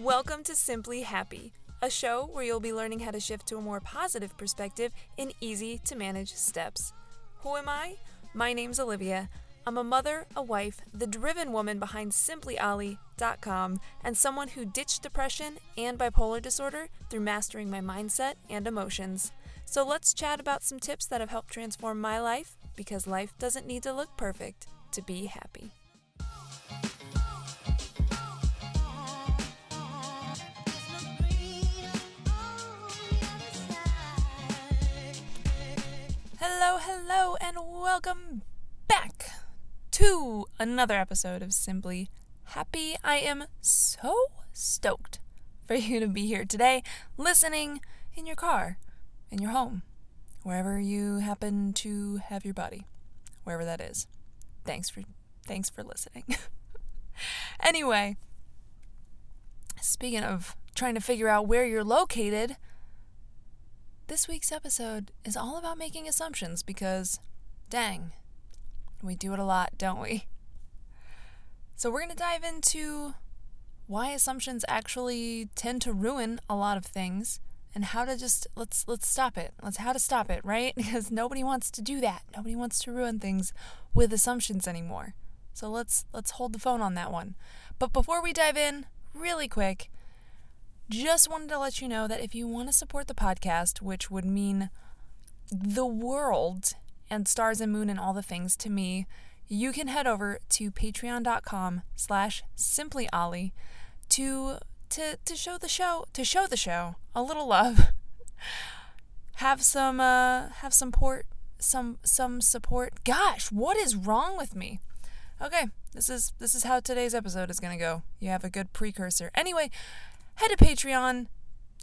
Welcome to Simply Happy, a show where you'll be learning how to shift to a more positive perspective in easy to manage steps. Who am I? My name's Olivia. I'm a mother, a wife, the driven woman behind simplyolly.com, and someone who ditched depression and bipolar disorder through mastering my mindset and emotions. So let's chat about some tips that have helped transform my life because life doesn't need to look perfect to be happy. Hello, and welcome back to another episode of Simply Happy. I am so stoked for you to be here today, listening in your car, in your home, wherever you happen to have your body, wherever that is. Thanks for thanks for listening. anyway, speaking of trying to figure out where you're located, this week's episode is all about making assumptions because, dang, we do it a lot, don't we? So, we're going to dive into why assumptions actually tend to ruin a lot of things and how to just let's let's stop it. Let's how to stop it, right? Because nobody wants to do that. Nobody wants to ruin things with assumptions anymore. So let's let's hold the phone on that one. But before we dive in, really quick, just wanted to let you know that if you want to support the podcast, which would mean the world and stars and moon and all the things to me, you can head over to patreon.com slash simplyolly to to to show the show to show the show a little love. have some uh have some port some some support. Gosh, what is wrong with me? Okay, this is this is how today's episode is gonna go. You have a good precursor. Anyway, head to Patreon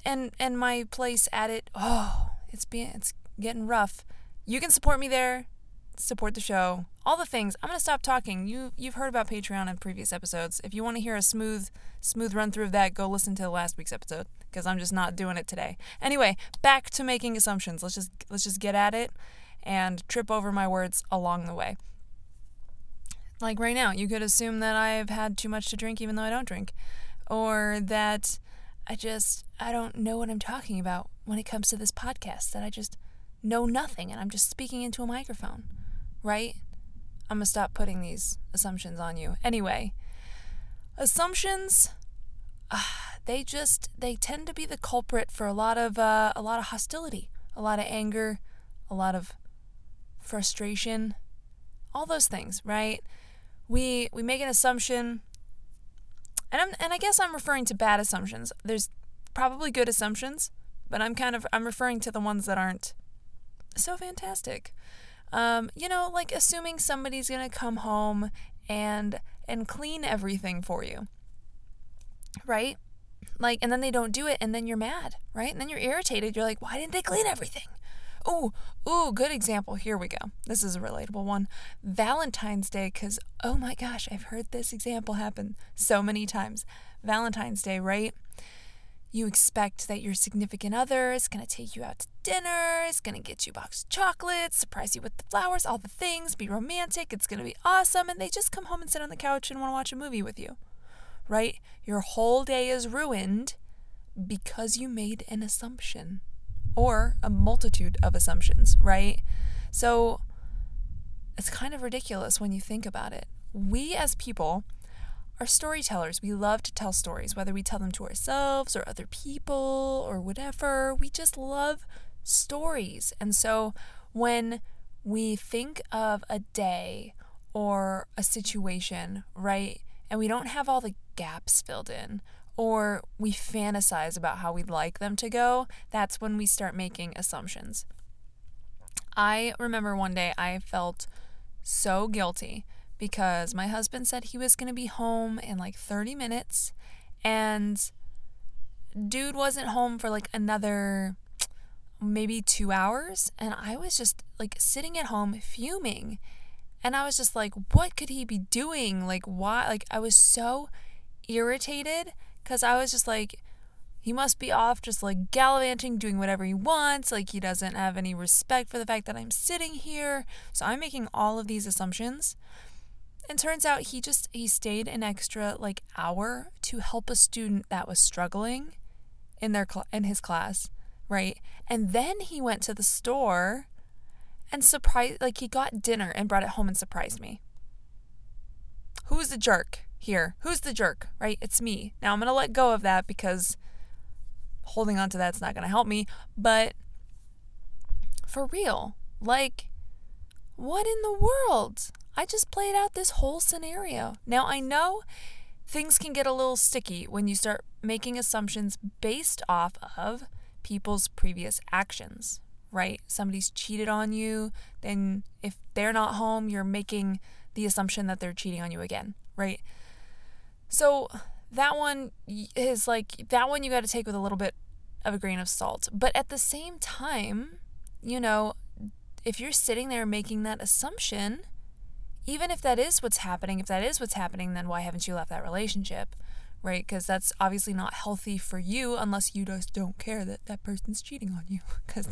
and and my place at it. Oh, it's being it's getting rough. You can support me there, support the show, all the things. I'm gonna stop talking. You you've heard about Patreon in previous episodes. If you want to hear a smooth smooth run through of that, go listen to last week's episode because I'm just not doing it today. Anyway, back to making assumptions. Let's just let's just get at it and trip over my words along the way. Like right now, you could assume that I've had too much to drink even though I don't drink, or that I just I don't know what I'm talking about when it comes to this podcast that I just know nothing and I'm just speaking into a microphone, right? I'm going to stop putting these assumptions on you. Anyway, assumptions uh, they just they tend to be the culprit for a lot of uh, a lot of hostility, a lot of anger, a lot of frustration, all those things, right? We we make an assumption and I'm and I guess I'm referring to bad assumptions. There's probably good assumptions, but I'm kind of I'm referring to the ones that aren't so fantastic. Um, you know, like assuming somebody's gonna come home and and clean everything for you. Right? Like and then they don't do it and then you're mad, right? And then you're irritated. You're like, why didn't they clean everything? Oh, ooh, good example. Here we go. This is a relatable one. Valentine's Day, because oh my gosh, I've heard this example happen so many times. Valentine's Day, right? You expect that your significant other is going to take you out to dinner, is going to get you a box of chocolates, surprise you with the flowers, all the things, be romantic, it's going to be awesome, and they just come home and sit on the couch and want to watch a movie with you, right? Your whole day is ruined because you made an assumption or a multitude of assumptions, right? So it's kind of ridiculous when you think about it. We as people are storytellers. We love to tell stories, whether we tell them to ourselves or other people or whatever. We just love stories. And so when we think of a day or a situation, right, and we don't have all the gaps filled in, or we fantasize about how we'd like them to go, that's when we start making assumptions. I remember one day I felt so guilty because my husband said he was going to be home in like 30 minutes and dude wasn't home for like another maybe 2 hours and I was just like sitting at home fuming. And I was just like what could he be doing? Like why? Like I was so irritated because I was just like, he must be off just like gallivanting, doing whatever he wants. Like he doesn't have any respect for the fact that I'm sitting here. So I'm making all of these assumptions. And turns out he just he stayed an extra like hour to help a student that was struggling in their cl- in his class, right? And then he went to the store and surprised like he got dinner and brought it home and surprised me. Who's the jerk here? Who's the jerk, right? It's me. Now I'm going to let go of that because holding on to that's not going to help me, but for real, like what in the world? I just played out this whole scenario. Now I know things can get a little sticky when you start making assumptions based off of people's previous actions, right? Somebody's cheated on you, then if they're not home, you're making the assumption that they're cheating on you again, right? So that one is like, that one you got to take with a little bit of a grain of salt. But at the same time, you know, if you're sitting there making that assumption, even if that is what's happening, if that is what's happening, then why haven't you left that relationship? Right? Because that's obviously not healthy for you unless you just don't care that that person's cheating on you. Because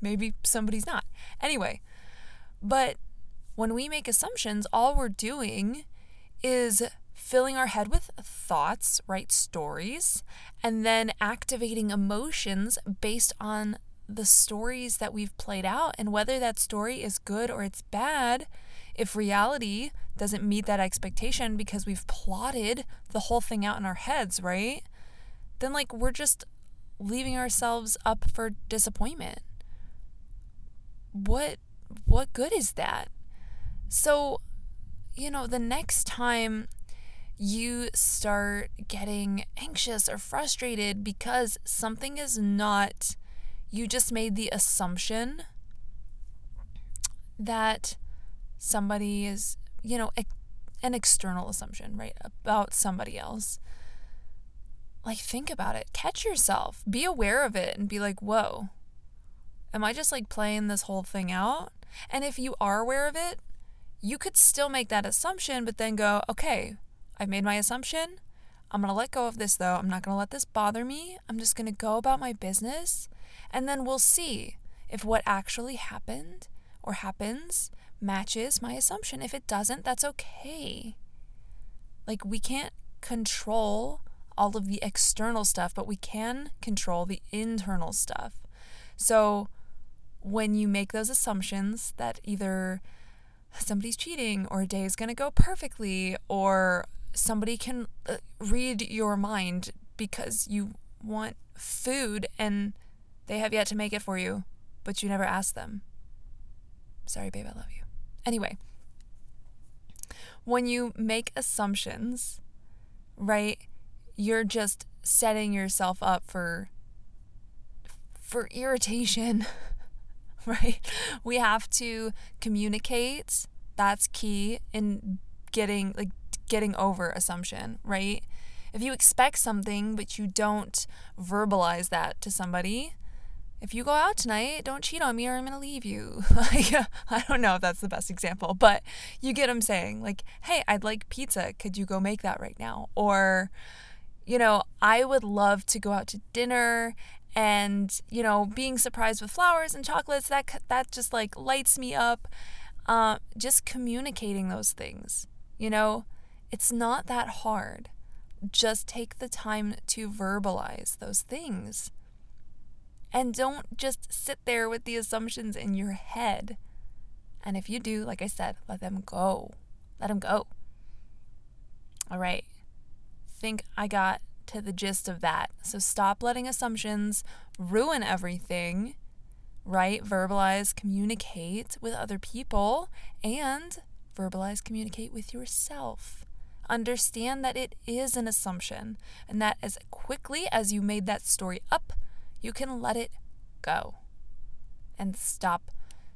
maybe somebody's not. Anyway, but when we make assumptions, all we're doing is filling our head with thoughts, right? Stories, and then activating emotions based on the stories that we've played out. And whether that story is good or it's bad, if reality doesn't meet that expectation because we've plotted the whole thing out in our heads, right? Then, like, we're just leaving ourselves up for disappointment. What what good is that? So, you know, the next time you start getting anxious or frustrated because something is not you just made the assumption that somebody is, you know, an external assumption, right, about somebody else. Like, think about it. Catch yourself. Be aware of it and be like, whoa, am I just like playing this whole thing out? And if you are aware of it, you could still make that assumption, but then go, okay, I've made my assumption. I'm going to let go of this though. I'm not going to let this bother me. I'm just going to go about my business. And then we'll see if what actually happened or happens matches my assumption. If it doesn't, that's okay. Like, we can't control all of the external stuff, but we can control the internal stuff. So, when you make those assumptions that either somebody's cheating or a day is going to go perfectly or somebody can uh, read your mind because you want food and they have yet to make it for you, but you never ask them. Sorry, babe, I love you. Anyway, when you make assumptions, right, you're just setting yourself up for for irritation, right? We have to communicate. That's key in getting like getting over assumption, right? If you expect something but you don't verbalize that to somebody, if you go out tonight, don't cheat on me or I'm going to leave you. I don't know if that's the best example, but you get what I'm saying. Like, hey, I'd like pizza. Could you go make that right now? Or, you know, I would love to go out to dinner and, you know, being surprised with flowers and chocolates, that, that just like lights me up. Uh, just communicating those things, you know, it's not that hard. Just take the time to verbalize those things. And don't just sit there with the assumptions in your head. And if you do, like I said, let them go. Let them go. All right. Think I got to the gist of that. So stop letting assumptions ruin everything, right? Verbalize, communicate with other people, and verbalize, communicate with yourself. Understand that it is an assumption, and that as quickly as you made that story up, you can let it go and stop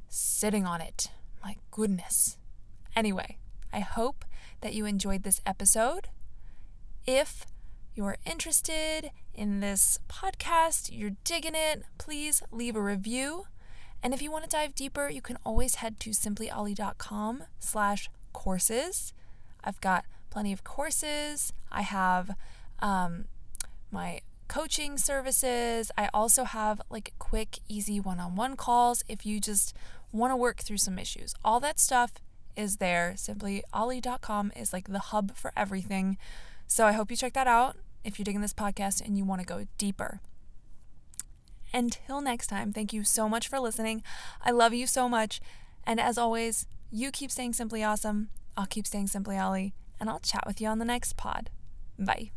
sitting on it. My goodness. Anyway, I hope that you enjoyed this episode. If you're interested in this podcast, you're digging it, please leave a review. And if you want to dive deeper, you can always head to simplyolly.com slash courses. I've got plenty of courses. I have um, my coaching services. I also have like quick, easy one on one calls if you just want to work through some issues. All that stuff is there. SimplyOlly.com is like the hub for everything. So I hope you check that out if you're digging this podcast and you want to go deeper. Until next time, thank you so much for listening. I love you so much. And as always, you keep staying simply awesome. I'll keep staying simply Olly, and I'll chat with you on the next pod. Bye.